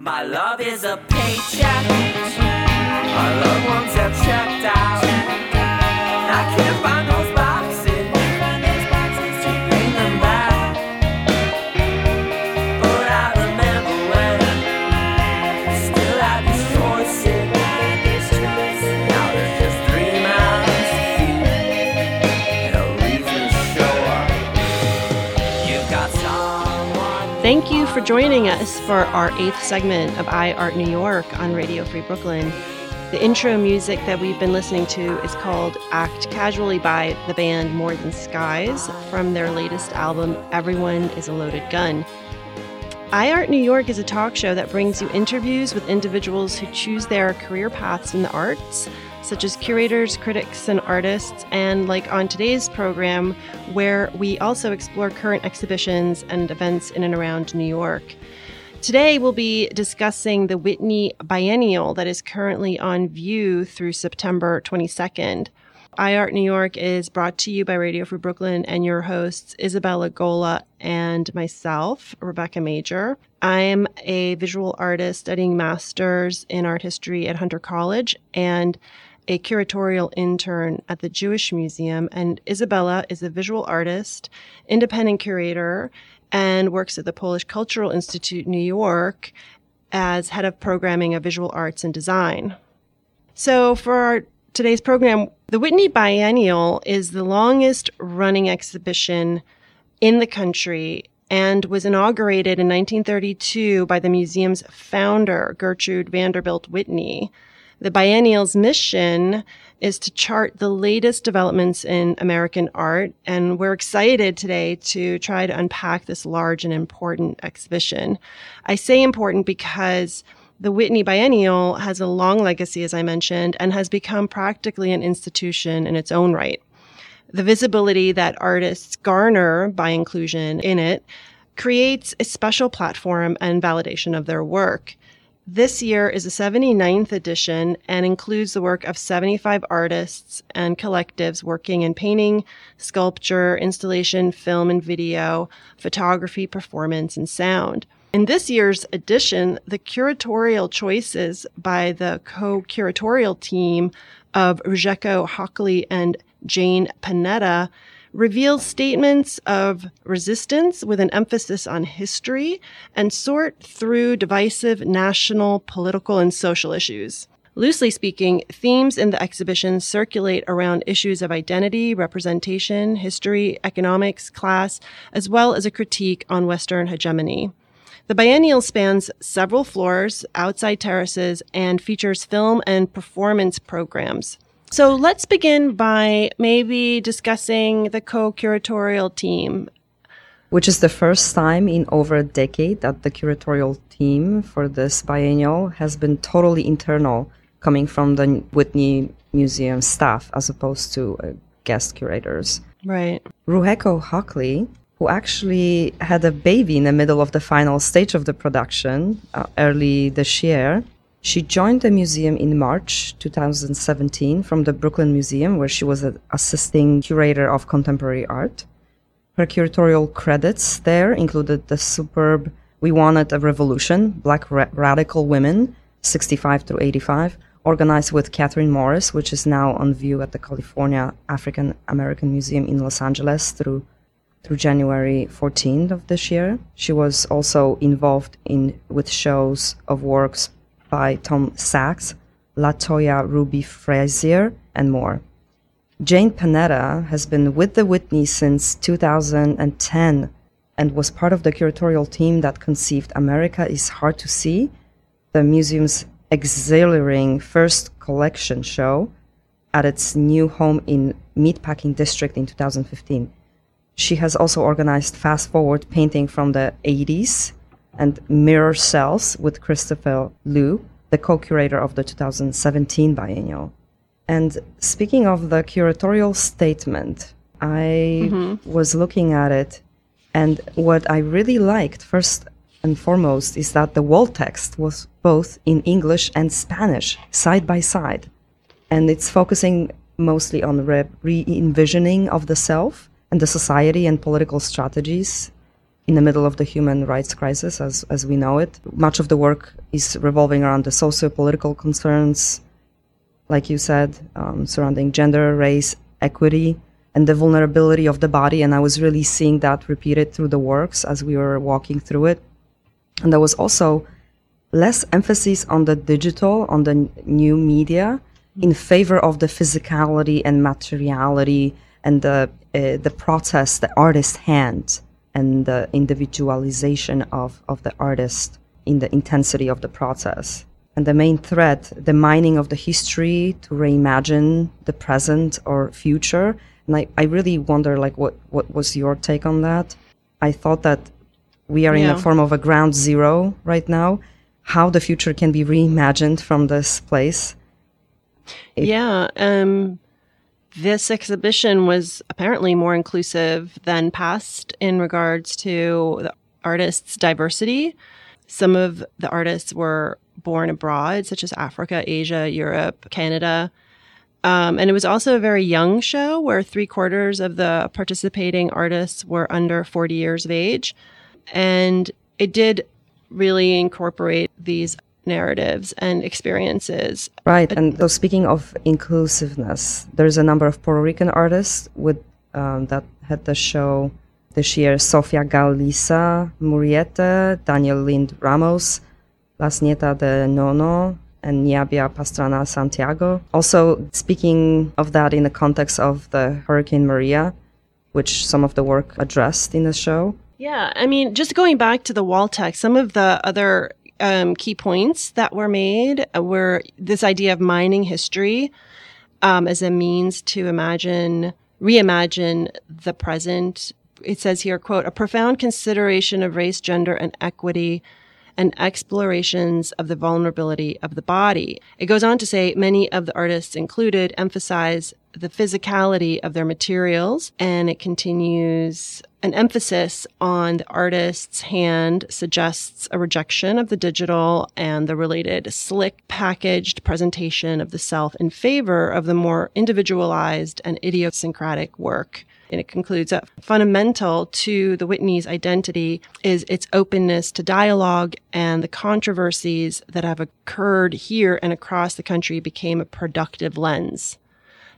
My love is a paycheck. My loved ones have checked out. I can't find Thank you for joining us for our eighth segment of I Art New York on Radio Free Brooklyn. The intro music that we've been listening to is called Act Casually by the band More Than Skies from their latest album, Everyone is a Loaded Gun. I Art New York is a talk show that brings you interviews with individuals who choose their career paths in the arts, such as curators, critics, and artists, and like on today's program, where we also explore current exhibitions and events in and around New York. Today, we'll be discussing the Whitney Biennial that is currently on view through September 22nd. iArt New York is brought to you by Radio Free Brooklyn and your hosts, Isabella Gola and myself, Rebecca Major. I'm a visual artist studying master's in art history at Hunter College and a curatorial intern at the Jewish Museum. And Isabella is a visual artist, independent curator, and works at the Polish Cultural Institute, New York, as head of programming of visual arts and design. So, for our today's program, the Whitney Biennial is the longest running exhibition in the country and was inaugurated in 1932 by the museum's founder, Gertrude Vanderbilt Whitney. The biennial's mission is to chart the latest developments in American art, and we're excited today to try to unpack this large and important exhibition. I say important because the Whitney Biennial has a long legacy, as I mentioned, and has become practically an institution in its own right. The visibility that artists garner by inclusion in it creates a special platform and validation of their work. This year is the 79th edition and includes the work of 75 artists and collectives working in painting, sculpture, installation, film and video, photography, performance, and sound. In this year's edition, the curatorial choices by the co-curatorial team of Rujeko Hockley and Jane Panetta reveals statements of resistance with an emphasis on history and sort through divisive national, political, and social issues. Loosely speaking, themes in the exhibition circulate around issues of identity, representation, history, economics, class, as well as a critique on Western hegemony. The biennial spans several floors, outside terraces, and features film and performance programs. So let's begin by maybe discussing the co curatorial team. which is the first time in over a decade that the curatorial team for this biennial has been totally internal, coming from the Whitney Museum staff as opposed to uh, guest curators. Right. Ruheko Hockley, who actually had a baby in the middle of the final stage of the production uh, early this year, she joined the museum in March 2017 from the Brooklyn Museum, where she was an assisting curator of contemporary art. Her curatorial credits there included the superb We Wanted a Revolution, Black Ra- Radical Women, 65 through 85, organized with Catherine Morris, which is now on view at the California African American Museum in Los Angeles through through January 14th of this year. She was also involved in with shows of works by Tom Sachs, Latoya Ruby Frazier, and more. Jane Panetta has been with the Whitney since 2010 and was part of the curatorial team that conceived America is Hard to See, the museum's exhilarating first collection show at its new home in Meatpacking District in 2015. She has also organized Fast Forward painting from the 80s and Mirror Cells with Christopher Lew, the co curator of the 2017 biennial. And speaking of the curatorial statement, I mm-hmm. was looking at it, and what I really liked, first and foremost, is that the wall text was both in English and Spanish, side by side. And it's focusing mostly on re envisioning of the self and the society and political strategies in the middle of the human rights crisis as, as we know it. Much of the work is revolving around the socio-political concerns, like you said, um, surrounding gender, race, equity, and the vulnerability of the body. And I was really seeing that repeated through the works as we were walking through it. And there was also less emphasis on the digital, on the n- new media, in favor of the physicality and materiality and the uh, the process, the artist's hand, and the individualization of, of the artist in the intensity of the process. And the main thread, the mining of the history to reimagine the present or future. And I, I really wonder like what, what was your take on that? I thought that we are in Yeah. a form of a ground zero right now. How the future can be reimagined from this place. It- yeah. Um, this exhibition was apparently more inclusive than past in regards to the artists' diversity. Some of the artists were born abroad, such as Africa, Asia, Europe, Canada. Um, and it was also a very young show where three quarters of the participating artists were under 40 years of age. And it did really incorporate these narratives and experiences. Right. And so speaking of inclusiveness, there's a number of Puerto Rican artists with um, that had the show this year. Sofia Gallisá Muriente, Daniel Lind Ramos, Las Nieta de Nono, and Nibia Pastrana Santiago. Also, speaking of that in the context of the Hurricane Maria, which some of the work addressed in the show. Yeah, I mean, just going back to the wall text, some of the other um, key points that were made were this idea of mining history um, as a means to imagine, reimagine the present. It says here, quote, a profound consideration of race, gender, and equity and explorations of the vulnerability of the body. It goes on to say many of the artists included emphasize the physicality of their materials and it continues an emphasis on the artist's hand suggests a rejection of the digital and the related slick packaged presentation of the self in favor of the more individualized and idiosyncratic work. And it concludes that fundamental to the Whitney's identity is its openness to dialogue and the controversies that have occurred here and across the country became a productive lens.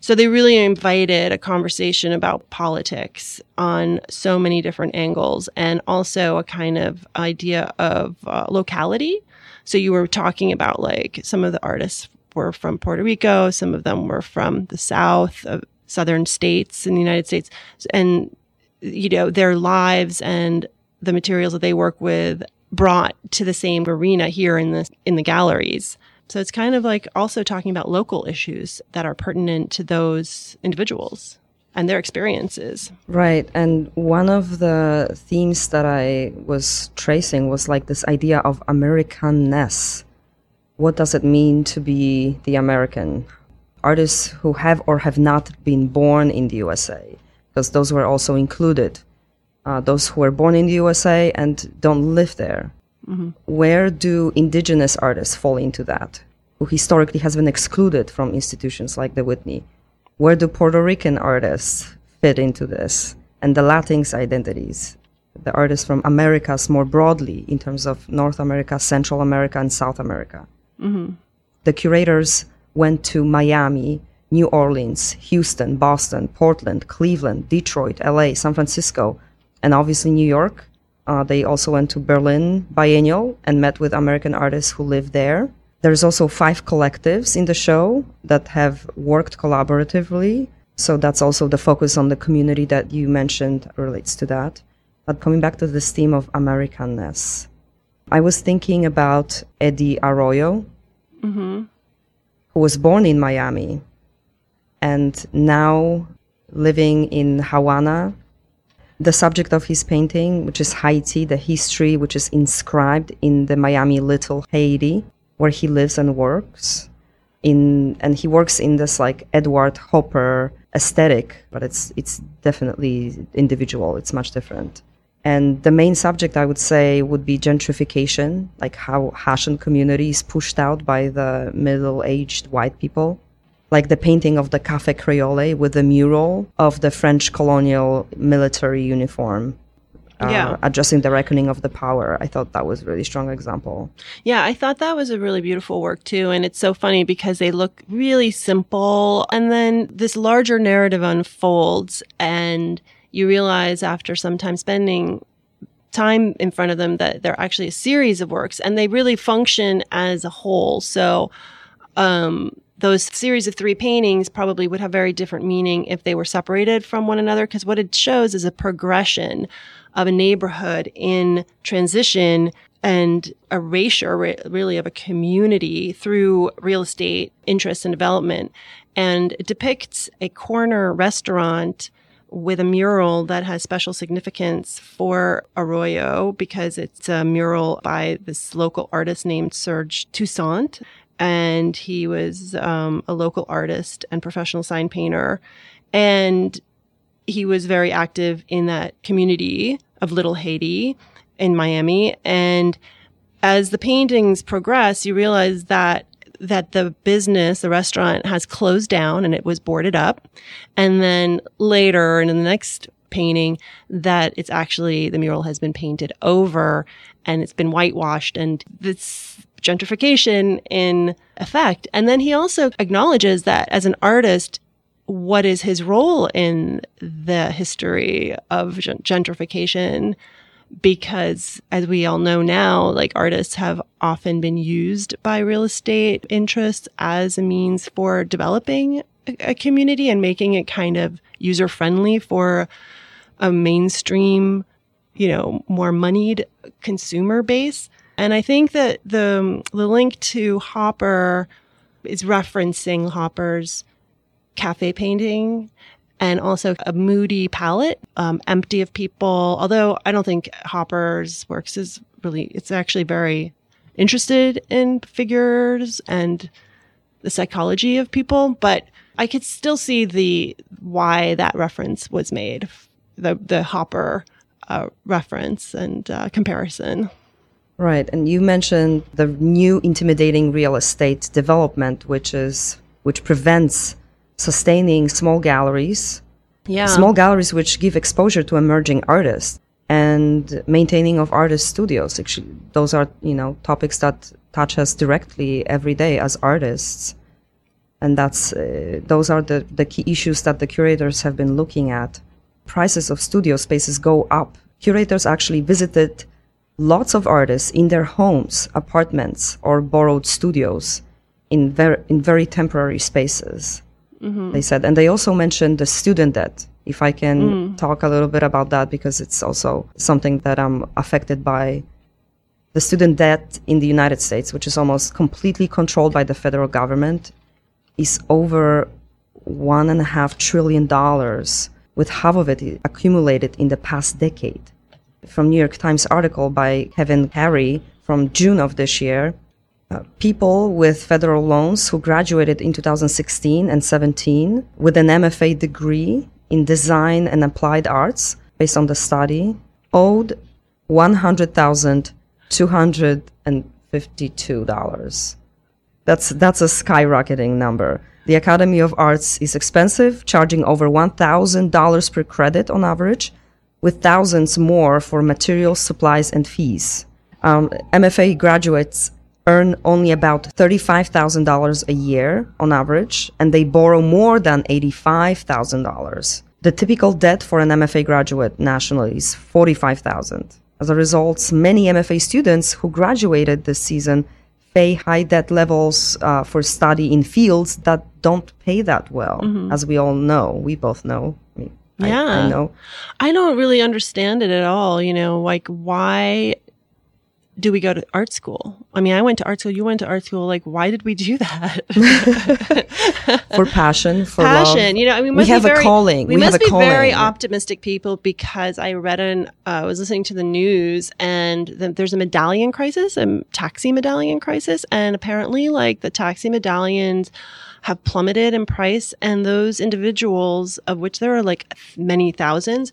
So they really invited a conversation about politics on so many different angles and also a kind of idea of uh, locality. So you were talking about like some of the artists were from Puerto Rico, some of them were from the South, of southern states in the United States. And, you know, their lives and the materials that they work with brought to the same arena here in the, in the galleries. So it's kind of like also talking about local issues that are pertinent to those individuals and their experiences. Right. And one of the themes that I was tracing was like this idea of Americanness. What does it mean to be the American? Artists who have or have not been born in the USA, because those were also included. Uh, those who were born in the USA and don't live there. Where do indigenous artists fall into that? Who historically has been excluded from institutions like the Whitney? Where do Puerto Rican artists fit into this? And the Latinx identities, the artists from Americas more broadly, in terms of North America, Central America, and South America. Mm-hmm. The curators went to Miami, New Orleans, Houston, Boston, Portland, Cleveland, Detroit, LA, San Francisco, and obviously New York. Uh, they also went to Berlin Biennial and met with American artists who live there. There's also five collectives in the show that have worked collaboratively. So that's also the focus on the community that you mentioned relates to that. But coming back to this theme of Americanness, I was thinking about Eddie Arroyo, who was born in Miami and now living in Havana. The subject of his painting, which is Haiti, the history which is inscribed in the Miami Little Haiti, where he lives and works. In and he works in this like Edward Hopper aesthetic, but it's it's definitely individual. It's much different. And the main subject I would say would be gentrification, like how Haitian community is pushed out by the middle-aged white people like the painting of the Café Creole with the mural of the French colonial military uniform. uh, Yeah. addressing the reckoning of the power. I thought that was a really strong example. Yeah, I thought that was a really beautiful work too. And it's so funny because they look really simple. And then this larger narrative unfolds, and you realize after some time spending time in front of them that they're actually a series of works and they really function as a whole. So, um, those series of three paintings probably would have very different meaning if they were separated from one another because what it shows is a progression of a neighborhood in transition and erasure really of a community through real estate interest and development and it depicts a corner restaurant with a mural that has special significance for Arroyo because it's a mural by this local artist named Serge Toussaint. And he was um, a local artist and professional sign painter. And he was very active in that community of Little Haiti in Miami. And as the paintings progress, you realize that that the business, the restaurant has closed down and it was boarded up. And then later in the next painting that it's actually the mural has been painted over and it's been whitewashed and this gentrification in effect. And then he also acknowledges that as an artist, what is his role in the history of gentrification? because as we all know now, like artists have often been used by real estate interests as a means for developing a, community and making it kind of user friendly for a mainstream, you know, more moneyed consumer base. And I think that the the link to Hopper is referencing Hopper's cafe painting and also a moody palette, um, empty of people. Although I don't think Hopper's works is really, it's actually very interested in figures and the psychology of people, but I could still see the why that reference was made, the the Hopper uh, reference and uh, comparison. Right, and you mentioned the new intimidating real estate development, which is which prevents sustaining small galleries, Yeah, small galleries which give exposure to emerging artists, and maintaining of artist studios. Actually, those are you know topics that touch us directly every day as artists, and that's uh, those are the the key issues that the curators have been looking at. Prices of studio spaces go up. Curators actually visited lots of artists in their homes, apartments, or borrowed studios in very in very temporary spaces. Mm-hmm. They said, and they also mentioned the student debt. If I can mm. talk a little bit about that, because it's also something that I'm affected by. The student debt in the United States, which is almost completely controlled by the federal government, is over one and a half trillion dollars, with half of it accumulated in the past decade from New York Times article by Kevin Carey from June of this year. Uh, people with federal loans who graduated in 2016 and 17 with an MFA degree in design and applied arts based on the study owed $100,252. That's that's a skyrocketing number. The Academy of Arts is expensive, charging over $1,000 per credit on average, with thousands more for materials, supplies, and fees. Um, MFA graduates earn only about $35,000 a year on average, and they borrow more than $85,000. The typical debt for an MFA graduate nationally is $45,000. As a result, many MFA students who graduated this season pay high debt levels uh, for study in fields that don't pay that well, as we all know. We both know. I mean, I- I, Yeah. know. I don't really understand it at all. You know, like why do we go to art school? I mean, I went to art school. You went to art school. Like, why did we do that? For passion, for passion. love. You know, I mean, we have very, a calling. We, We, must have a be calling. very optimistic people because I read an. Uh, I was listening to the news, and the, there's a medallion crisis, a taxi medallion crisis, and apparently, like the taxi medallions have plummeted in price, and those individuals, of which there are like many thousands.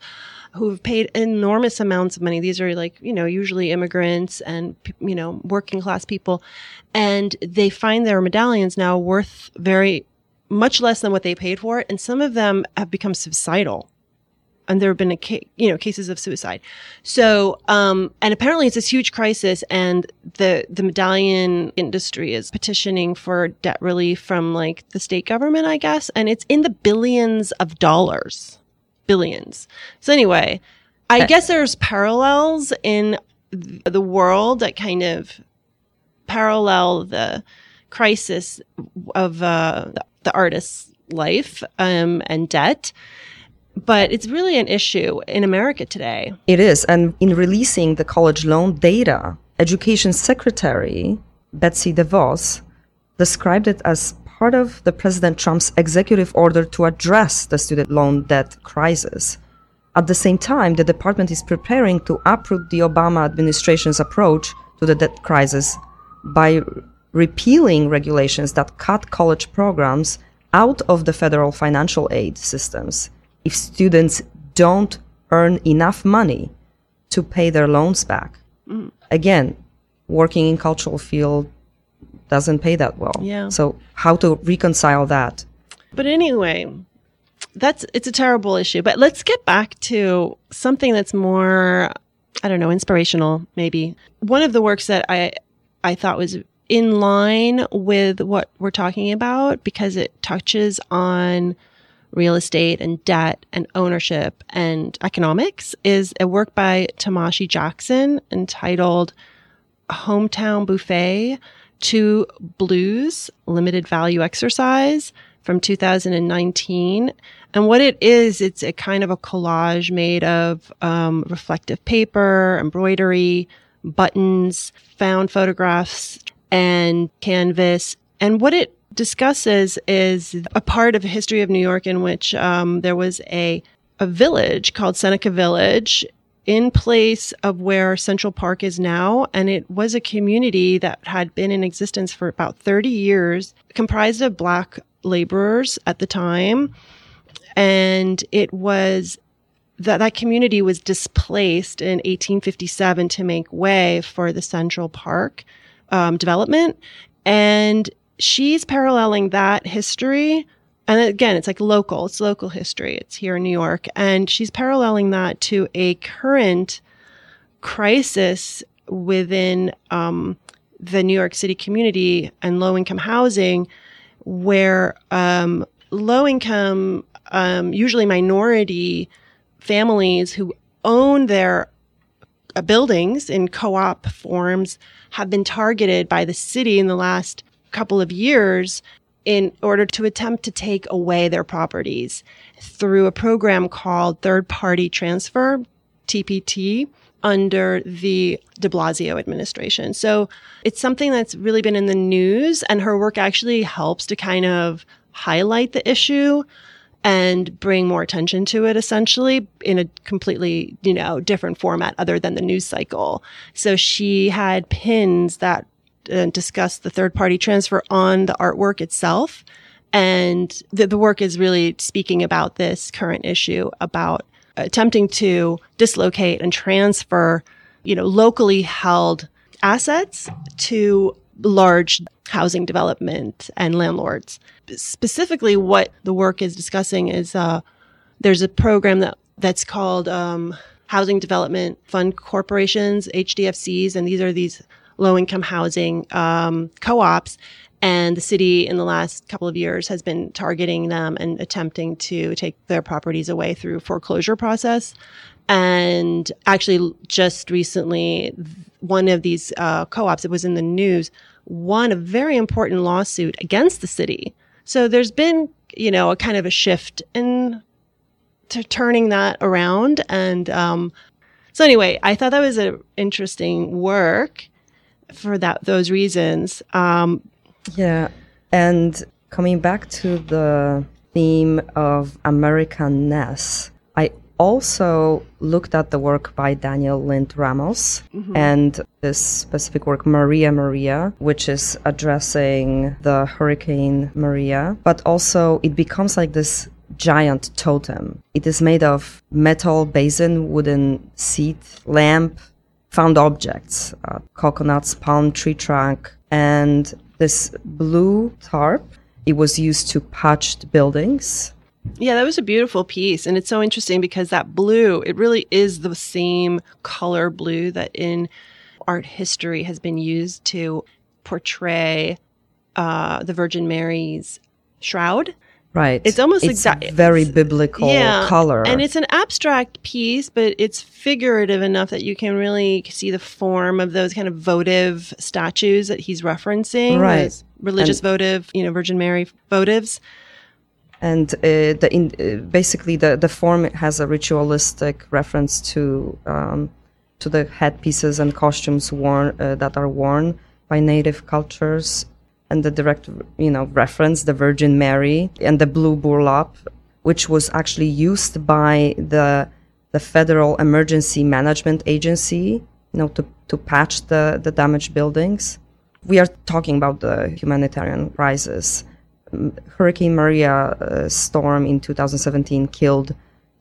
Who've paid enormous amounts of money. These are like, you know, usually immigrants and, you know, working class people. And they find their medallions now worth very much less than what they paid for it. And some of them have become suicidal. And there have been a ca- you know cases of suicide. So, um, and apparently it's this huge crisis, and the the medallion industry is petitioning for debt relief from like the state government, I guess, and it's in the billions of dollars, billions. So anyway, I guess there's parallels in the world that kind of parallel the crisis of uh, the, the artist's life um, and debt. But it's really an issue in America today. It is. And in releasing the college loan data, Education Secretary Betsy DeVos described it as part of the President Trump's executive order to address the student loan debt crisis. At the same time, the department is preparing to uproot the Obama administration's approach to the debt crisis by repealing regulations that cut college programs out of the federal financial aid systems if students don't earn enough money to pay their loans back. Mm. Again, working in cultural field doesn't pay that well. Yeah. So how to reconcile that? But anyway, that's it's a terrible issue. But let's get back to something that's more I don't know, inspirational maybe. One of the works that I I thought was in line with what we're talking about because it touches on real estate and debt and ownership and economics is a work by Tomashi Jackson entitled Hometown Buffet to Blues Limited Value Exercise from 2019. And what it is, it's a kind of a collage made of um, reflective paper, embroidery, buttons, found photographs, and canvas. And what it discusses is a part of the history of New York in which um, there was a a village called Seneca Village in place of where Central Park is now. And it was a community that had been in existence for about 30 years, comprised of black laborers at the time. And it was that that community was displaced in 1857 to make way for the Central Park um, development. And she's paralleling that history. And again, it's like local, it's local history. It's here in New York. And she's paralleling that to a current crisis within um, the New York City community and low income housing, where um, low income, um, usually minority families who own their uh, buildings in co-op forms have been targeted by the city in the last couple of years in order to attempt to take away their properties through a program called third party transfer, TPT, under the de Blasio administration. So it's something that's really been in the news, and her work actually helps to kind of highlight the issue and bring more attention to it essentially in a completely, you know, different format other than the news cycle. So she had pins that uh, discuss the third party transfer on the artwork itself. And the, the work is really speaking about this current issue about attempting to dislocate and transfer, you know, locally held assets to large housing development and landlords. Specifically, what the work is discussing is uh, there's a program that that's called um, Housing Development Fund Corporations (HDFCs), and these are these low-income housing um, co-ops. And the city, in the last couple of years, has been targeting them and attempting to take their properties away through foreclosure process. And actually, just recently, one of these uh, co-ops, it was in the news, won a very important lawsuit against the city. So there's been, you know, a kind of a shift in to turning that around. And um, so anyway, I thought that was an interesting work for that those reasons. Um, Yeah. And coming back to the theme of Americanness, I also looked at the work by Daniel Lind Ramos and this specific work, Maria Maria, which is addressing the Hurricane Maria, but also it becomes like this giant totem. It is made of metal basin, wooden seat, lamp, found objects, uh, coconuts, palm tree trunk, and this blue tarp. It was used to patch the buildings Yeah, that was a beautiful piece. And it's so interesting because that blue, it really is the same color blue that in art history has been used to portray uh, the Virgin Mary's shroud. Right. It's almost it's exact- very biblical color. And it's an abstract piece, but it's figurative enough that you can really see the form of those kind of votive statues that he's referencing. Right. Religious votive, you know, Virgin Mary votives. and uh, the in, uh, basically the the form has a ritualistic reference to um, to the headpieces and costumes worn uh, that are worn by native cultures, and the direct you know reference the Virgin Mary and the blue burlap, which was actually used by the the Federal Emergency Management Agency, you know, to to patch the the damaged buildings. We are talking about the humanitarian crisis. Hurricane Maria uh, storm in 2017 killed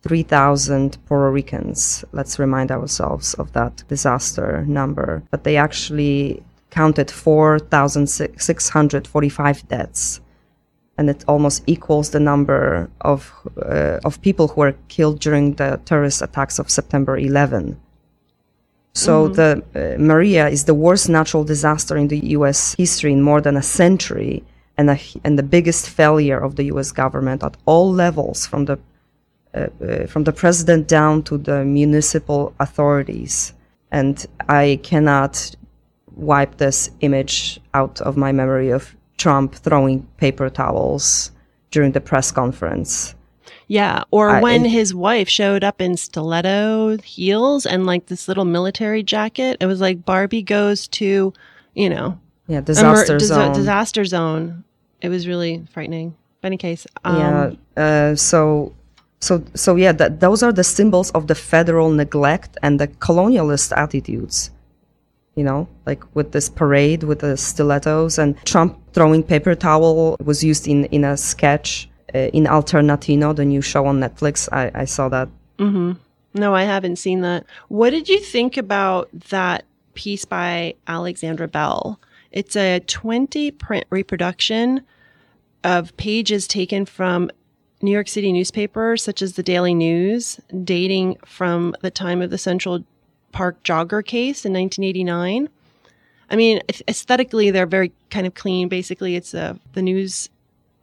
3,000 Puerto Ricans. Let's remind ourselves of that disaster number. But they actually counted 4,645 deaths. And it almost equals the number of, uh, of people who were killed during the terrorist attacks of September 11. So the uh, Maria is the worst natural disaster in the U.S. history in more than a century, and a, and the biggest failure of the U.S. government at all levels, from the uh, uh, from the president down to the municipal authorities. And I cannot wipe this image out of my memory of Trump throwing paper towels during the press conference. Yeah. Or I- when and- his wife showed up in stiletto heels and like this little military jacket. It was like Barbie goes to, you know, Yeah, disaster disa- zone. disaster zone. It was really frightening. But any case, um, yeah. Uh, so, so, so yeah. That those are the symbols of the federal neglect and the colonialist attitudes. You know, like with this parade with the stilettos and Trump throwing paper towel was used in in a sketch uh, in Alternatino, the new show on Netflix. I, I saw that. No, I haven't seen that. What did you think about that piece by Alexandra Bell? It's a 20 print reproduction of pages taken from New York City newspapers, such as the Daily News, dating from the time of the Central Park jogger case in 1989. I mean, aesthetically, they're very kind of clean. Basically, it's a, the news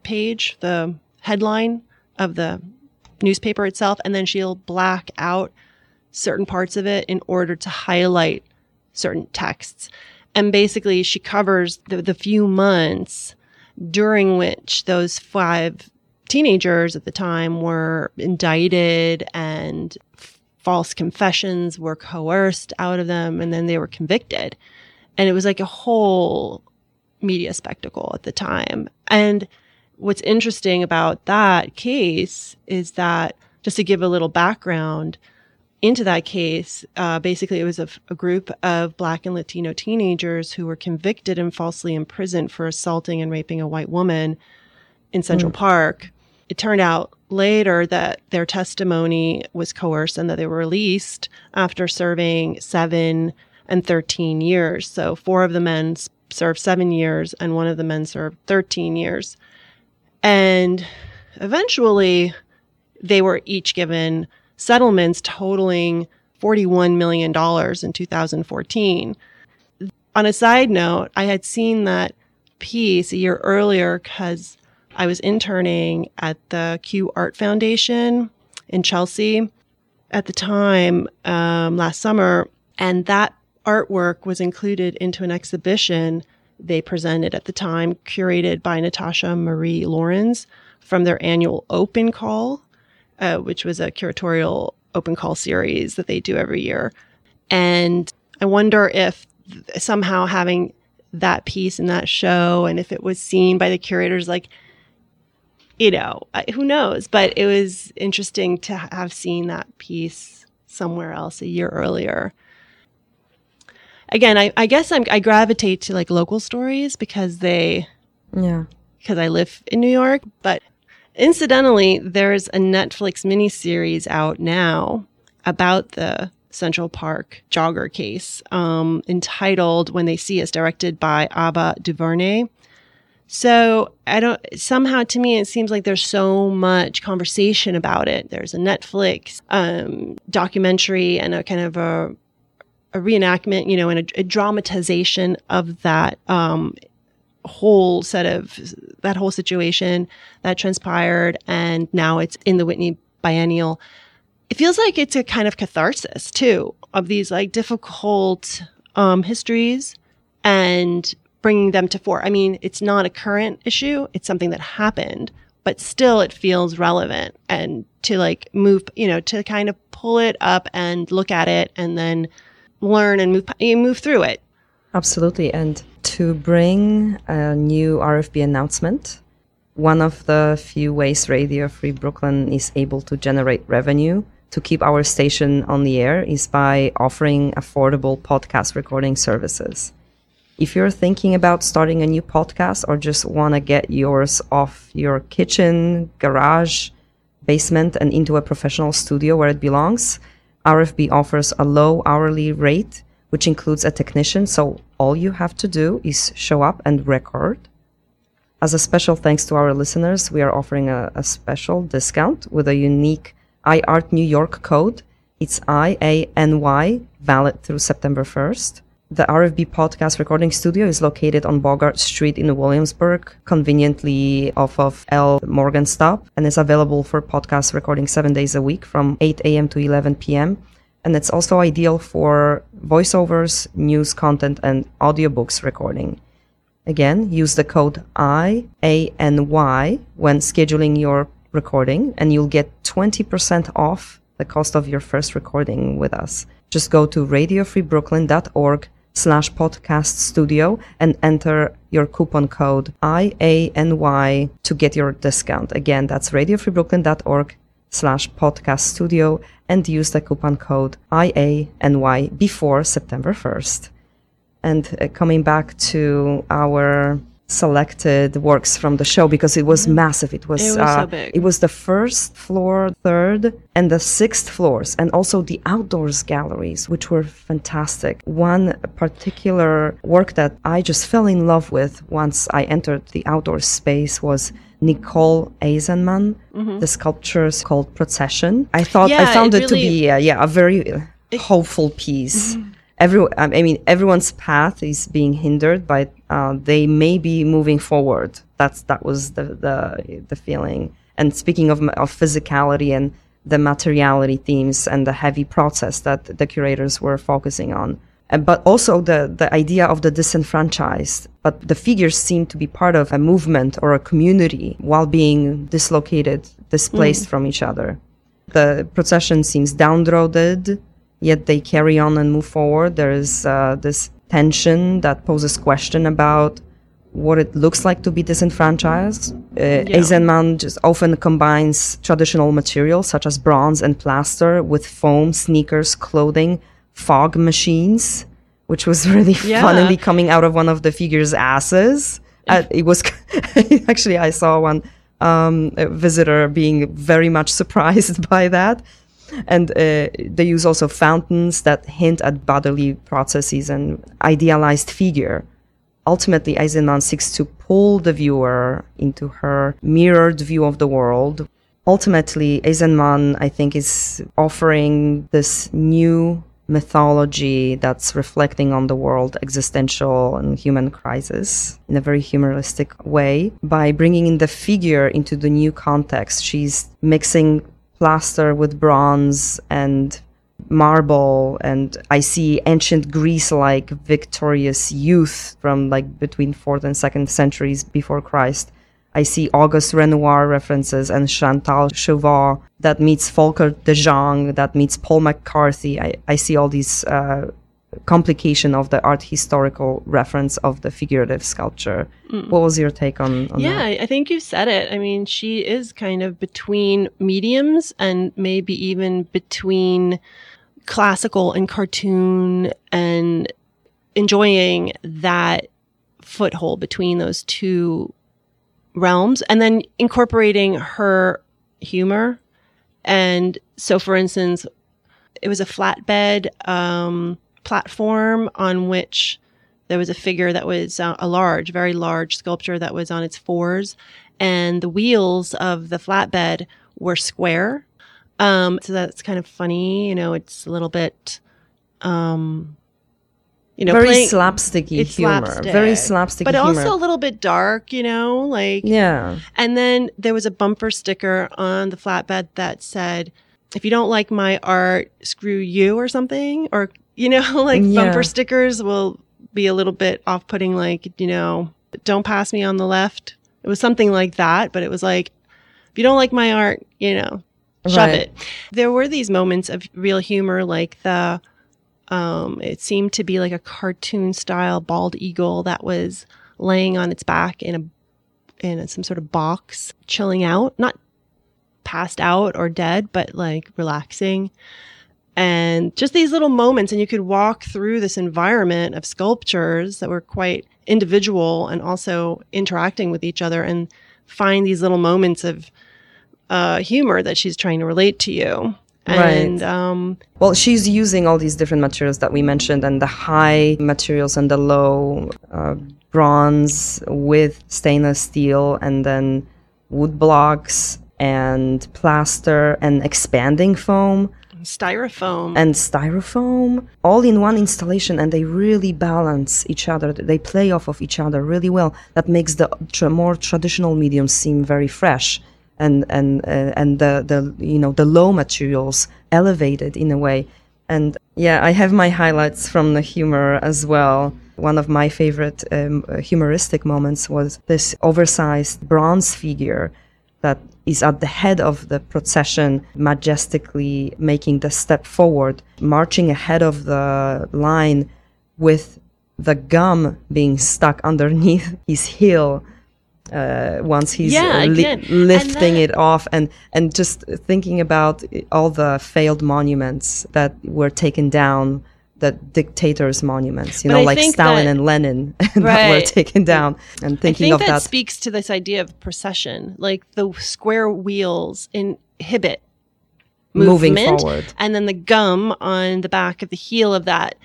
page, the headline of the newspaper itself, and then she'll black out certain parts of it in order to highlight certain texts. And basically, she covers the, the few months during which those five teenagers at the time were indicted and false confessions were coerced out of them, and then they were convicted. And it was like a whole media spectacle at the time. And what's interesting about that case is that, just to give a little background into that case, uh, basically it was a, a group of Black and Latino teenagers who were convicted and falsely imprisoned for assaulting and raping a white woman in Central Park. It turned out later that their testimony was coerced and that they were released after serving seven and 13 years. So four of the men served seven years and one of the men served 13 years. And eventually they were each given settlements totaling $41 million in 2014. On a side note, I had seen that piece a year earlier because I was interning at the CUE Art Foundation in Chelsea at the time um, last summer, and that artwork was included into an exhibition they presented at the time, curated by Natasha Marie Lorenz from their annual open call, uh, which was a curatorial open call series that they do every year. And I wonder if somehow having that piece in that show and if it was seen by the curators, like, you know, who knows? But it was interesting to have seen that piece somewhere else a year earlier. Again, I, I guess I'm, I gravitate to like local stories because they Yeah. because I live in New York. But incidentally, there's a Netflix miniseries out now about the Central Park jogger case, um, entitled "When They See Us," directed by Ava DuVernay. So I don't somehow to me it seems like there's so much conversation about it. There's a Netflix um, documentary and a kind of a, a reenactment, you know, and a, a dramatization of that um, whole set of that whole situation that transpired, and now it's in the Whitney Biennial. It feels like it's a kind of catharsis too of these like difficult um, histories and bringing them to fore. I mean, it's not a current issue; it's something that happened, but still, it feels relevant and to like move, you know, to kind of pull it up and look at it, and then learn and move move through it. Absolutely. And to bring a new RFB announcement, one of the few ways Radio Free Brooklyn is able to generate revenue to keep our station on the air is by offering affordable podcast recording services. If you're thinking about starting a new podcast or just want to get yours off your kitchen, garage, basement, and into a professional studio where it belongs, RFB offers a low hourly rate, which includes a technician. So all you have to do is show up and record. As a special thanks to our listeners, we are offering a, a special discount with a unique iArt New York code. It's IANY, valid through September 1st. The RFB podcast recording studio is located on Bogart Street in Williamsburg, conveniently off of L Morgan Stop, and is available for podcast recording seven days a week from 8 a.m. to 11 p.m. And it's also ideal for voiceovers, news content, and audiobooks recording. Again, use the code IANY when scheduling your recording, and you'll get 20% off the cost of your first recording with us. Just go to radiofreebrooklyn.org slash podcast studio and enter your coupon code IANY to get your discount. Again, that's radiofreebrooklyn.org slash podcast studio and use the coupon code IANY before September 1st. And uh, coming back to our selected works from the show because it was massive. It was, It was uh, so big. it was the first floor, third, and the sixth floors, and also the outdoors galleries, which were fantastic. One particular work that I just fell in love with once I entered the outdoor space was Nicole Eisenman. The sculpture is called Procession. I thought I Mm-hmm. Found it it, to be uh, yeah a very hopeful piece. Every, um, I mean, everyone's path is being hindered, but uh, they may be moving forward. That's that was the the, the feeling. And speaking of of physicality and the materiality themes and the heavy process that the curators were focusing on, and, but also the the idea of the disenfranchised. But the figures seem to be part of a movement or a community while being dislocated, displaced mm. from each other. The procession seems downtrodden, yet they carry on and move forward. There is uh, this tension that poses question about what it looks like to be disenfranchised. Uh, Eisenman just often combines traditional materials such as bronze and plaster with foam, sneakers, clothing, fog machines, which was really Yeah. funnily coming out of one of the figure's asses. Uh, it was actually I saw one um, visitor being very much surprised by that. And uh, they use also fountains that hint at bodily processes and idealized figure. Ultimately, Eisenman seeks to pull the viewer into her mirrored view of the world. Ultimately, Eisenman, I think, is offering this new mythology that's reflecting on the world existential and human crisis in a very humoristic way by bringing in the figure into the new context. She's mixing plaster with bronze and marble and i see ancient greece like victorious youth from like between 4th and 2nd centuries before christ. I see auguste renoir references and chantal chauveau that meets folkert de jong that meets paul mccarthy. I, I see all these uh, complication of the art historical reference of the figurative sculpture what was your take on, on Yeah, that I I think you said it. I mean, she is kind of between mediums and maybe even between classical and cartoon and enjoying that foothold between those two realms and then incorporating her humor. And so, for instance, it was a flatbed um, platform on which there was a figure that was uh, a large, very large sculpture that was on its fours, and the wheels of the flatbed were square. Um, so that's kind of funny. You know, it's a little bit, um, you know, very playing- slapsticky humor. slapstick, Very slapsticky but humor. also a little bit dark. You know, like yeah. and then there was a bumper sticker on the flatbed that said, if you don't like my art, screw you or something. Or, you know, like Yeah. bumper stickers will be a little bit off putting, like, you know, don't pass me on the left. It was something like that, but it was like, if you don't like my art, you know, shove Right. it. There were these moments of real humor, like the, um, it seemed to be like a cartoon style bald eagle that was laying on its back in a in some sort of box, chilling out, not passed out or dead, but like relaxing. And just these little moments, and you could walk through this environment of sculptures that were quite individual and also interacting with each other and find these little moments of uh, humor that she's trying to relate to you. And Right. um, Well, she's using all these different materials that we mentioned, and the high materials and the low uh, bronze with stainless steel, and then wood blocks and plaster and expanding foam styrofoam. and styrofoam all in one installation and they really balance each other. They play off of each other really well. That makes the tra- more traditional mediums seem very fresh and and uh, and the the you know the low materials elevated in a way. And yeah i have my highlights from the humor as well. One of my favorite um, humoristic moments was this oversized bronze figure that is at the head of the procession, majestically making the step forward, marching ahead of the line with the gum being stuck underneath his heel. Uh, once he's Yeah, uh, li- lifting that- it off, and and just thinking about all the failed monuments that were taken down, the dictators' monuments, you But know, I like Stalin that- and Lenin, that were taken down, and I thinking think of that, that speaks to this idea of procession, like the square wheels inhibit moving movement, forward. and then the gum on the back of the heel of that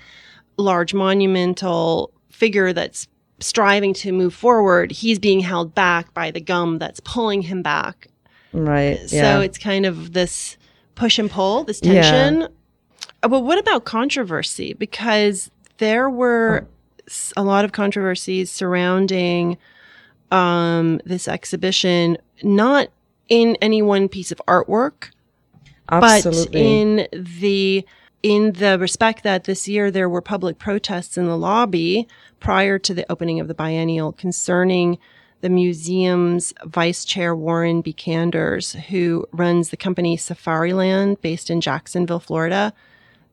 large monumental figure that's striving to move forward, he's being held back by the gum that's pulling him back. Right. So yeah. it's kind of this push and pull, this tension. Uh, But what about controversy? Because there were a lot of controversies surrounding um, this exhibition, not in any one piece of artwork, Absolutely. but in the in the respect that this year there were public protests in the lobby prior to the opening of the biennial concerning the museum's vice chair Warren B. Kanders, who runs the company Safariland based in Jacksonville, Florida,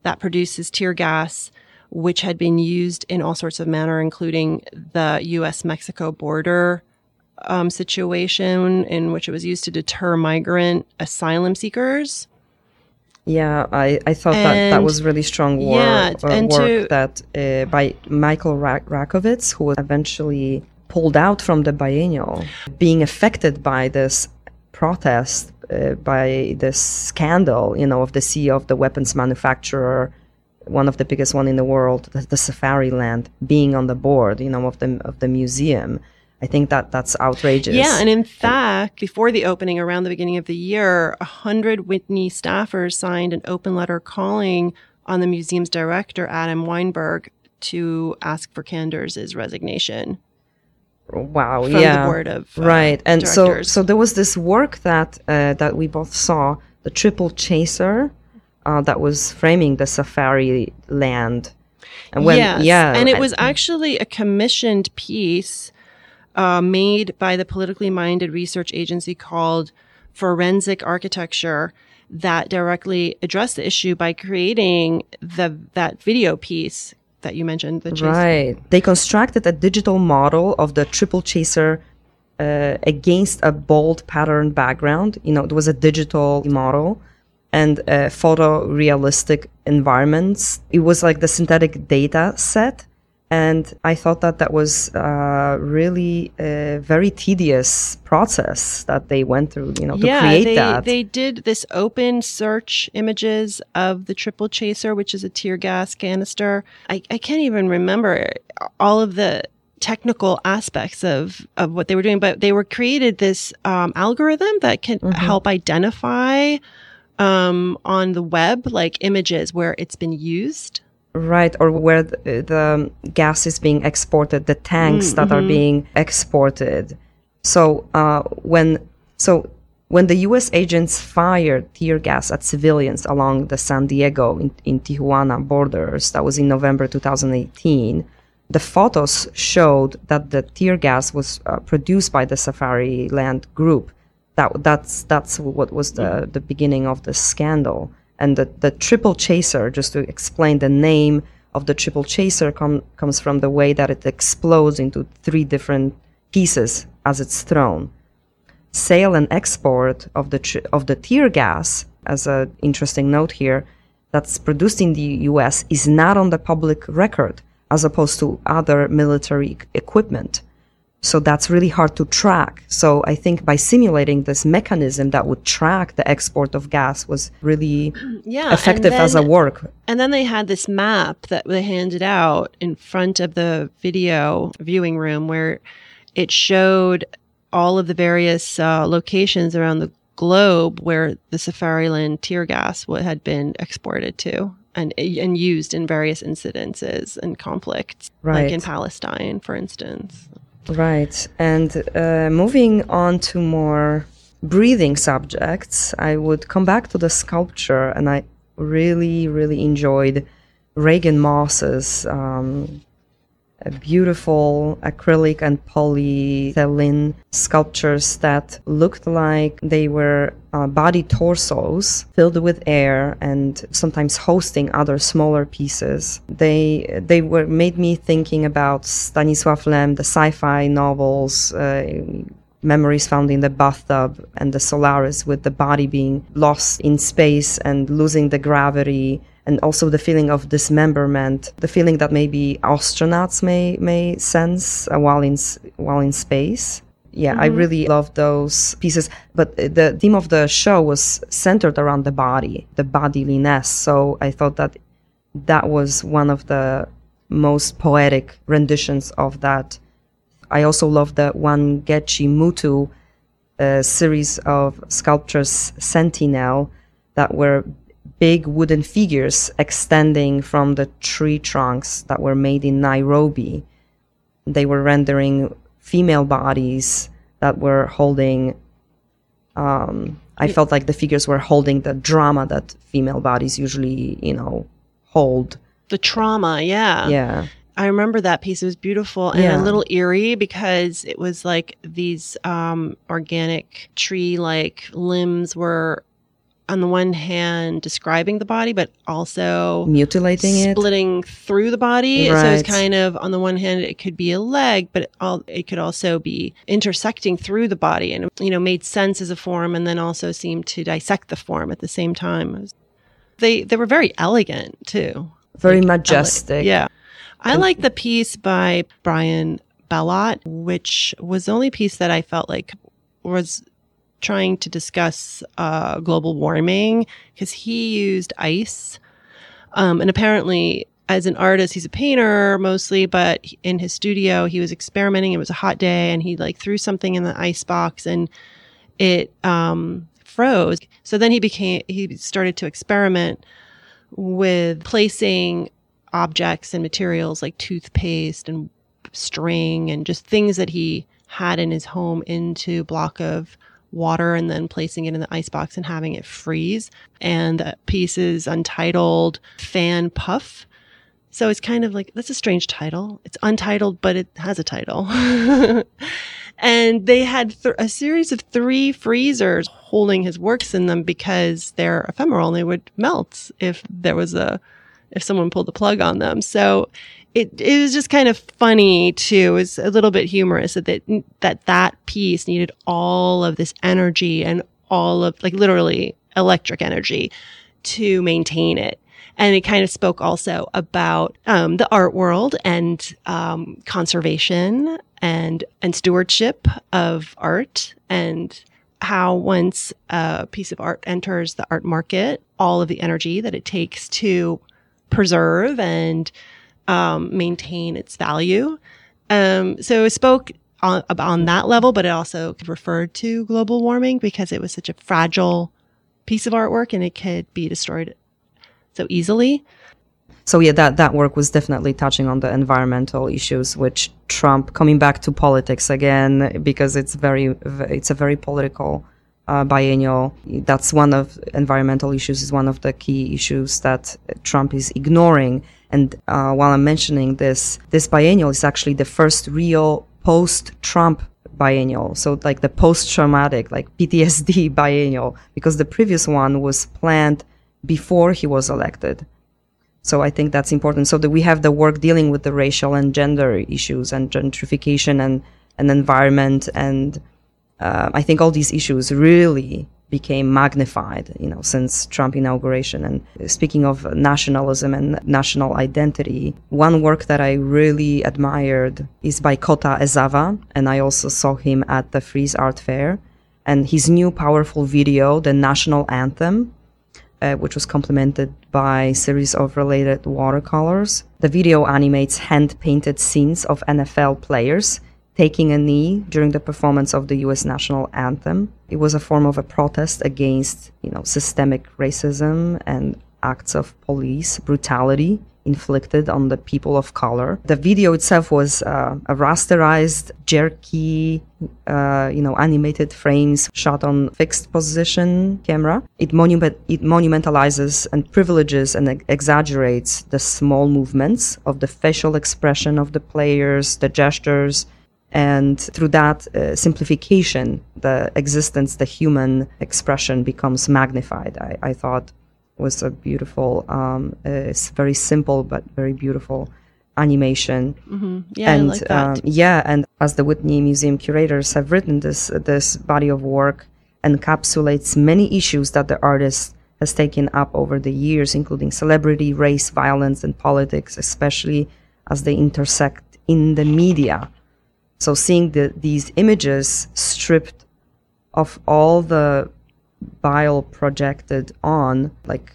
that produces tear gas, which had been used in all sorts of manner, including the U.S. Mexico border um, situation in which it was used to deter migrant asylum seekers. yeah, I, I thought that that was really strong work, yeah, uh, and work to- that uh, by Michael Ra- Rakowitz, who was eventually pulled out from the biennial, being affected by this protest, uh, by this scandal, you know, of the CEO of the weapons manufacturer, one of the biggest one in the world, the, the Safariland, being on the board, you know, of the of the museum. I think that that's outrageous. Yeah, and in fact, before the opening, around the beginning of the year, hundred Whitney staffers signed an open letter calling on the museum's director, Adam Weinberg, to ask for Kanders' resignation wow, yeah, the board of uh, right and so directors. so there was this work that uh, that we both saw the triple chaser uh, that was framing the safari land and when yes. yeah and it was actually a commissioned piece uh, made by the politically minded research agency called Forensic Architecture that directly addressed the issue by creating the that video piece that you mentioned. The chase. right they constructed a digital model of the triple chaser uh, against a bold pattern background you know it was a digital model and uh, photorealistic environments it was like the synthetic data set And I thought that that was uh, really a very tedious process that they went through, you know, to yeah, create they, that. they did this open search images of the triple chaser, which is a tear gas canister. I, I can't even remember all of the technical aspects of, of what they were doing, but they were created this um, algorithm that can Mhm. help identify um, on the web like images where it's been used. Right, or where the, the gas is being exported, the tanks that are being exported. So uh, when so when the U.S. agents fired tear gas at civilians along the San Diego in, in Tijuana borders, that was in November 2018. The photos showed that the tear gas was uh, produced by the Safariland Group. That that's that's what was the the beginning of the scandal. And the, the triple chaser, just to explain the name of the triple chaser, com- comes from the way that it explodes into three different pieces as it's thrown. Sale and export of the tr- of the tear gas, as an interesting note here, that's produced in the U.S. is not on the public record, as opposed to other military equipment. So that's really hard to track. So I think by simulating this mechanism that would track the export of gas was really Yeah, effective and as a then- work. And then they had this map that they handed out in front of the video viewing room where it showed all of the various uh, locations around the globe where the Safariland tear gas had been exported to and and used in various incidences and conflicts, like in Palestine, for instance. Right. And uh, moving on to more breathing subjects, I would come back to the sculpture, and I really, really enjoyed Reagan Moss's um, beautiful acrylic and polyethylene sculptures that looked like they were uh, body torsos filled with air and sometimes hosting other smaller pieces. They they were made me thinking about Stanisław Lem, the sci-fi novels. Uh, Memories found in the bathtub and the Solaris with the body being lost in space and losing the gravity and also the feeling of dismemberment, the feeling that maybe astronauts may may sense uh, while in while in space. Yeah, I really love those pieces. But the theme of the show was centered around the body, the bodiliness. So I thought that that was one of the most poetic renditions of that. I also love the Wangechi Mutu uh, series of sculptures, Sentinel, that were big wooden figures extending from the tree trunks that were made in Nairobi. They were rendering female bodies that were holding. Um, I felt like the figures were holding the drama that female bodies usually, you know, hold. The trauma, yeah. Yeah. I remember that piece. It was beautiful and Yeah. a little eerie because it was like these um, organic tree like limbs were, on the one hand, describing the body, but also Mutilating it. splitting through the body. So it's kind of, on the one hand, it could be a leg, but it, all, it could also be intersecting through the body and, you know, made sense as a form and then also seemed to dissect the form at the same time. They, they were very elegant too. Very Like, majestic. Yeah. I like the piece by Brian Belott, which was the only piece that I felt like was trying to discuss uh, global warming because he used ice. Um, and apparently, as an artist, he's a painter mostly, but in his studio, he was experimenting. It was a hot day and he like threw something in the ice box and it um, froze. So then he became, he started to experiment with placing objects and materials like toothpaste and string and just things that he had in his home into block of water and then placing it in the icebox and having it freeze. And the piece is untitled Fan Puff. So it's kind of like that's a strange title. It's untitled, but it has a title. and they had th- a series of three freezers holding his works in them because they're ephemeral and they would melt if there was a if someone pulled the plug on them. So it it was just kind of funny too. It was a little bit humorous that that that, that piece needed all of this energy and all of like literally electric energy to maintain it. And it kind of spoke also about um, the art world and um, conservation and and stewardship of art and how once a piece of art enters the art market, all of the energy that it takes to preserve and um, maintain its value. Um, so it spoke on, on that level, but it also referred to global warming because it was such a fragile piece of artwork and it could be destroyed so easily. So yeah, that that work was definitely touching on the environmental issues, which Trump coming back to politics again because it's very it's a very political uh, biennial. That's one of environmental issues is one of the key issues that Trump is ignoring. And uh, while I'm mentioning this, this biennial is actually the first real post-Trump biennial. So like the post-traumatic, like PTSD biennial, because the previous one was planned before he was elected. So I think that's important. So that we have the work dealing with the racial and gender issues and gentrification and, and environment. And uh, I think all these issues really became magnified, you know, since Trump inauguration. And speaking of nationalism and national identity, one work that I really admired is by Kota Ezawa. And I also saw him at the Frieze Art Fair. And his new powerful video, the national anthem, uh, which was complemented by series of related watercolors. The video animates hand painted scenes of NFL players taking a knee during the performance of the US national anthem. It was a form of a protest against, you know, systemic racism and acts of police brutality inflicted on the people of color. The video itself was uh, a rasterized, jerky, uh, you know, animated frames shot on fixed position camera. It, it monumentalizes and privileges and ex- exaggerates the small movements of the facial expression of the players, the gestures, and through that uh, simplification, the existence, the human expression becomes magnified. I, I thought was a beautiful, um, uh, very simple but very beautiful animation. Mm-hmm. Yeah, and like that. um, yeah, and as the Whitney Museum curators have written, this this body of work encapsulates many issues that the artist has taken up over the years, including celebrity, race, violence, and politics, especially as they intersect in the media. So seeing the, these images stripped of all the bile projected on, like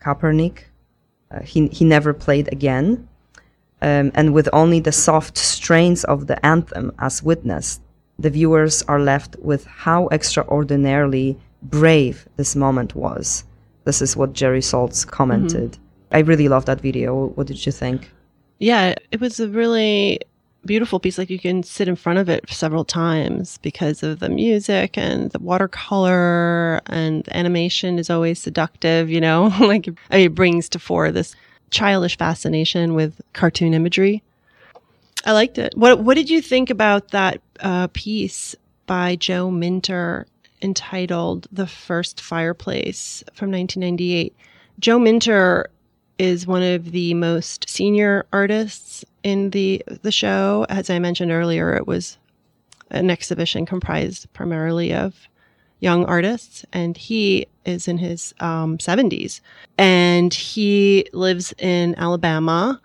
Kaepernick, uh, he, he never played again. Um, and with only the soft strains of the anthem as witness, the viewers are left with how extraordinarily brave this moment was. This is what Jerry Saltz commented. I really love that video. What did you think? Yeah, it was a really beautiful piece. Like you can sit in front of it several times because of the music and the watercolor and the animation is always seductive, you know, like I mean, it brings to fore this childish fascination with cartoon imagery. I liked it. What What did you think about that uh, piece by Joe Minter entitled "The First Fireplace" from 1998? Joe Minter is one of the most senior artists in the the show. As I mentioned earlier, it was an exhibition comprised primarily of young artists, and he is in his um, 70s, and he lives in Alabama.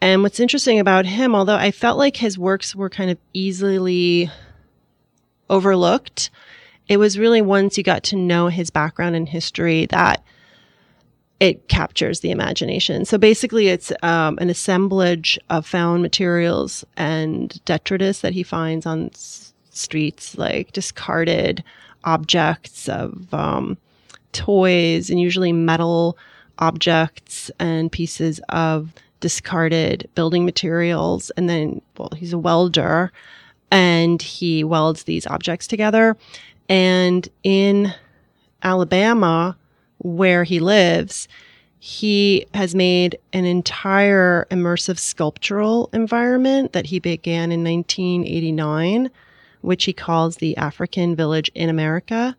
And what's interesting about him, although I felt like his works were kind of easily overlooked, it was really once you got to know his background and history that it captures the imagination. So basically, it's um, an assemblage of found materials and detritus that he finds on s- streets, like discarded objects of um, toys and usually metal objects and pieces of discarded building materials. And then, well, he's a welder and he welds these objects together. And in Alabama, where he lives, he has made an entire immersive sculptural environment that he began in 1989, which he calls the African Village in America.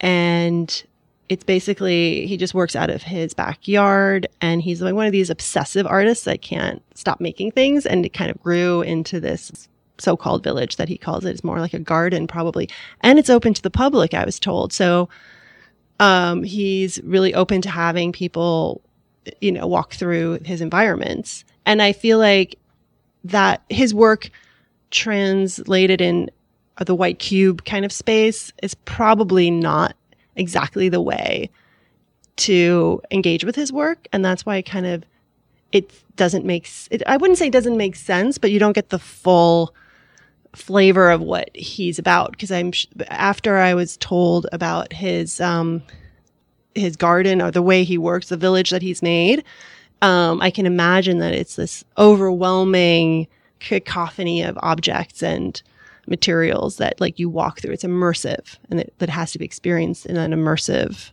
And it's basically, he just works out of his backyard and he's like one of these obsessive artists that can't stop making things. And it kind of grew into this so called village that he calls it. It's more like a garden, probably. And it's open to the public, I was told. So, um, he's really open to having people you know, walk through his environments. And I feel like that his work translated in the white cube kind of space is probably not exactly the way to engage with his work. And that's why it kind of, it doesn't make, it, I wouldn't say it doesn't make sense, but you don't get the full flavor of what he's about. Cause I'm, sh- after I was told about his, um, his garden or the way he works, the village that he's made, um, I can imagine that it's this overwhelming cacophony of objects and materials that like you walk through. It's immersive and it, that has to be experienced in an immersive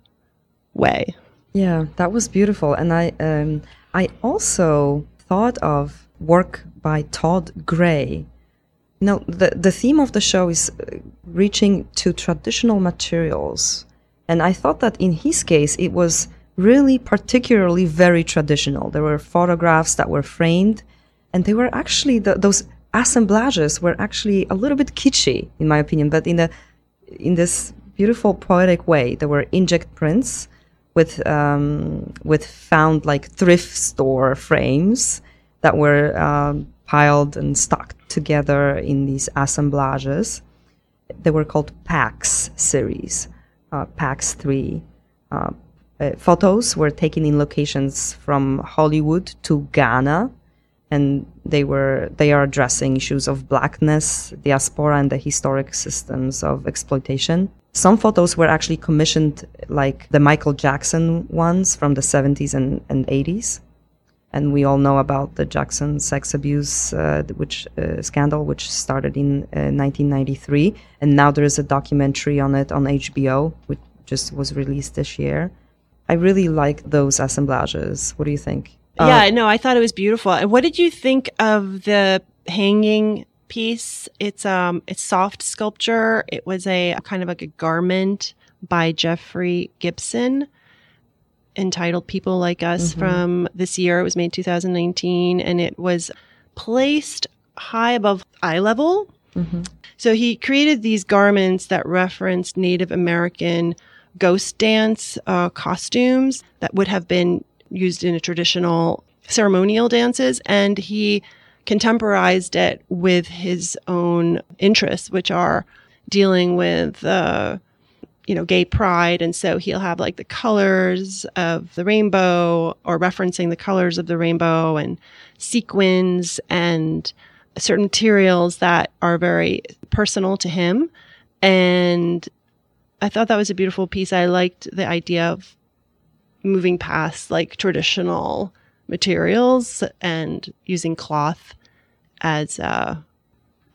way. Yeah, that was beautiful. And I um, I also thought of work by Todd Gray. No, the the theme of the show is uh, reaching to traditional materials, and I thought that in his case it was really particularly very traditional. There were photographs that were framed, and they were actually the, those assemblages were actually a little bit kitschy, in my opinion, but in a in this beautiful poetic way. There were inkjet prints with um, with found like thrift store frames that were um, piled and stacked together in these assemblages. They were called PAX series, uh, PAX three. Uh, uh, photos were taken in locations from Hollywood to Ghana, and they were they are addressing issues of blackness, diaspora, and the historic systems of exploitation. Some photos were actually commissioned, like the Michael Jackson ones from the 70s and, and 80s, and we all know about the Jackson sex abuse, uh, which uh, scandal, which started in uh, 1993, and now there is a documentary on it on HBO, which just was released this year. I really like those assemblages. What do you think? yeah, no, I thought it was beautiful. And What did you think of the hanging piece? It's um it's soft sculpture. It was a kind of like a garment by Jeffrey Gibson entitled People Like Us from this year. It was made 2019 and it was placed high above eye level. So he created these garments that referenced Native American ghost dance uh, costumes that would have been used in a traditional ceremonial dances, and he contemporized it with his own interests, which are dealing with. Uh, you know, gay pride. And so he'll have like the colors of the rainbow or referencing the colors of the rainbow and sequins and certain materials that are very personal to him. And I thought that was a beautiful piece. I liked the idea of moving past like traditional materials and using cloth as a,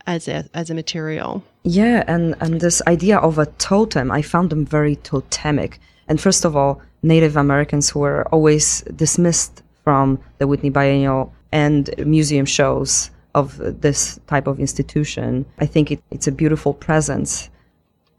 as a, as a material. Yeah, and, and this idea of a totem, I found them very totemic. And first of all, Native Americans were always dismissed from the Whitney Biennial and museum shows of this type of institution. I think it, it's a beautiful presence.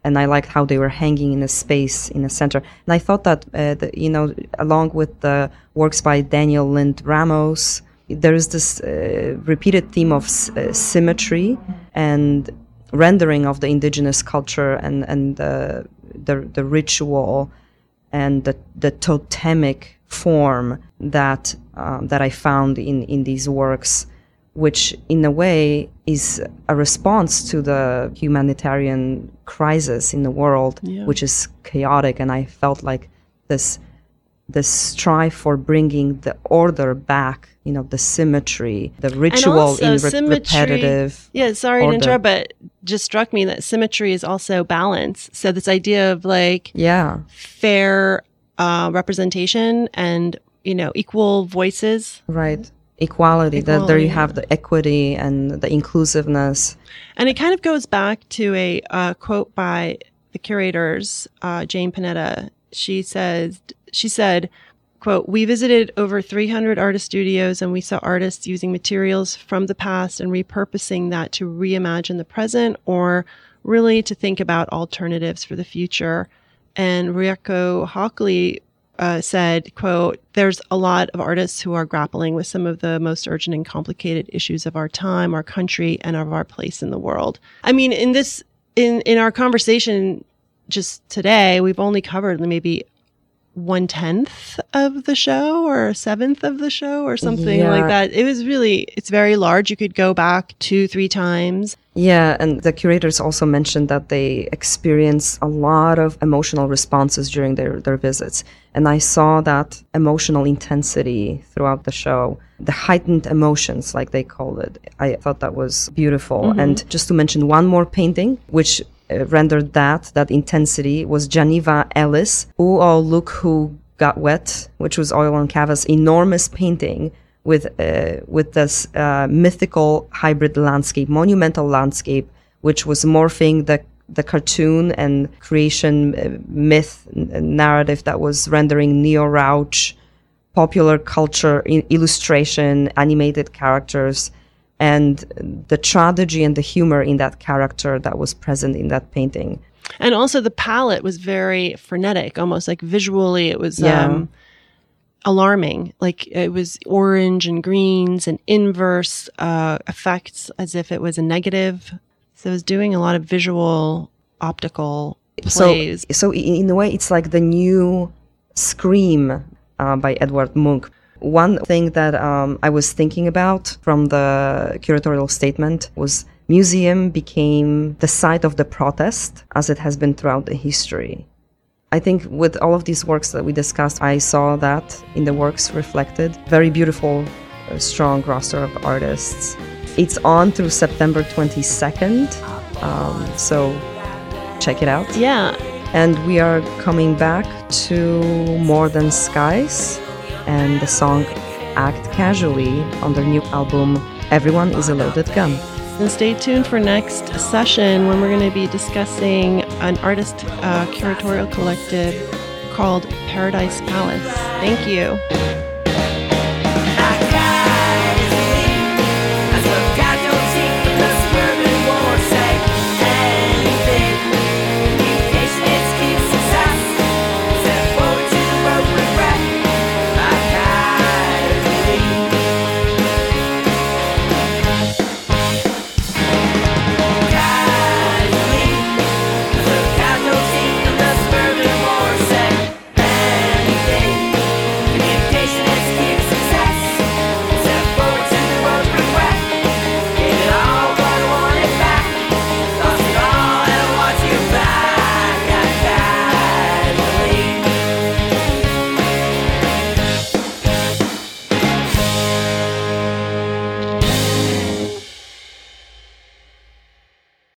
And I liked how they were hanging in a space in the center. And I thought that, uh, the, you know, along with the works by Daniel Lind Ramos, there is this uh, repeated theme of s- uh, symmetry and rendering of the indigenous culture and and the the, the ritual and the, the totemic form that um, that I found in in these works, which in a way is a response to the humanitarian crisis in the world, Yeah. which is chaotic, and I felt like this this strive for bringing the order back, you know, the symmetry, the ritual also in re- symmetry- repetitive. Yeah, sorry to interrupt, but just struck me that symmetry is also balance. So this idea of like Yeah, fair uh, representation and you know equal voices, right. Equality. That there you have the equity and the inclusiveness. and it kind of goes back to a uh, quote by the curators, uh, Jane Panetta. She says she said. Quote, we visited over 300 artist studios and we saw artists using materials from the past and repurposing that to reimagine the present or really to think about alternatives for the future. And Rujeko Hockley uh, said, quote, there's a lot of artists who are grappling with some of the most urgent and complicated issues of our time, our country, and of our place in the world. I mean, in this, in, in our conversation just today, we've only covered maybe one tenth of the show or a seventh of the show or something Yeah. like that. It was really, it's very large. You could go back two, three times. Yeah, and the curators also mentioned that they experience a lot of emotional responses during their, their visits. And I saw that emotional intensity throughout the show, the heightened emotions, like they called it. I thought that was beautiful. Mm-hmm. And just to mention one more painting, which rendered that, that intensity, was Janiva Ellis, Oh, Look Who Got Wet, which was oil on canvas, enormous painting with uh, with this uh, mythical hybrid landscape, monumental landscape, which was morphing the the cartoon and creation uh, myth n- narrative that was rendering Neo Rauch, popular culture illustration, animated characters, and the tragedy and the humor in that character that was present in that painting. And also the palette was very frenetic, almost like visually it was Yeah. um, alarming. Like it was orange and greens and inverse uh, effects as if it was a negative. So it was doing a lot of visual optical plays. So, so in, a way, it's like the new Scream uh, by Edward Munch. One thing that um, I was thinking about from the curatorial statement was museum became the site of the protest as it has been throughout the history. I think with all of these works that we discussed, I saw that in the works reflected. Very beautiful, uh, strong roster of artists. It's on through September 22nd, um, so check it out. yeah. And we are coming back to More Than Skies and the song Act Casually on their new album Everyone is a Loaded Gun. And stay tuned for next session when we're going to be discussing an artist uh, curatorial collective called Paradise Palace. Thank you.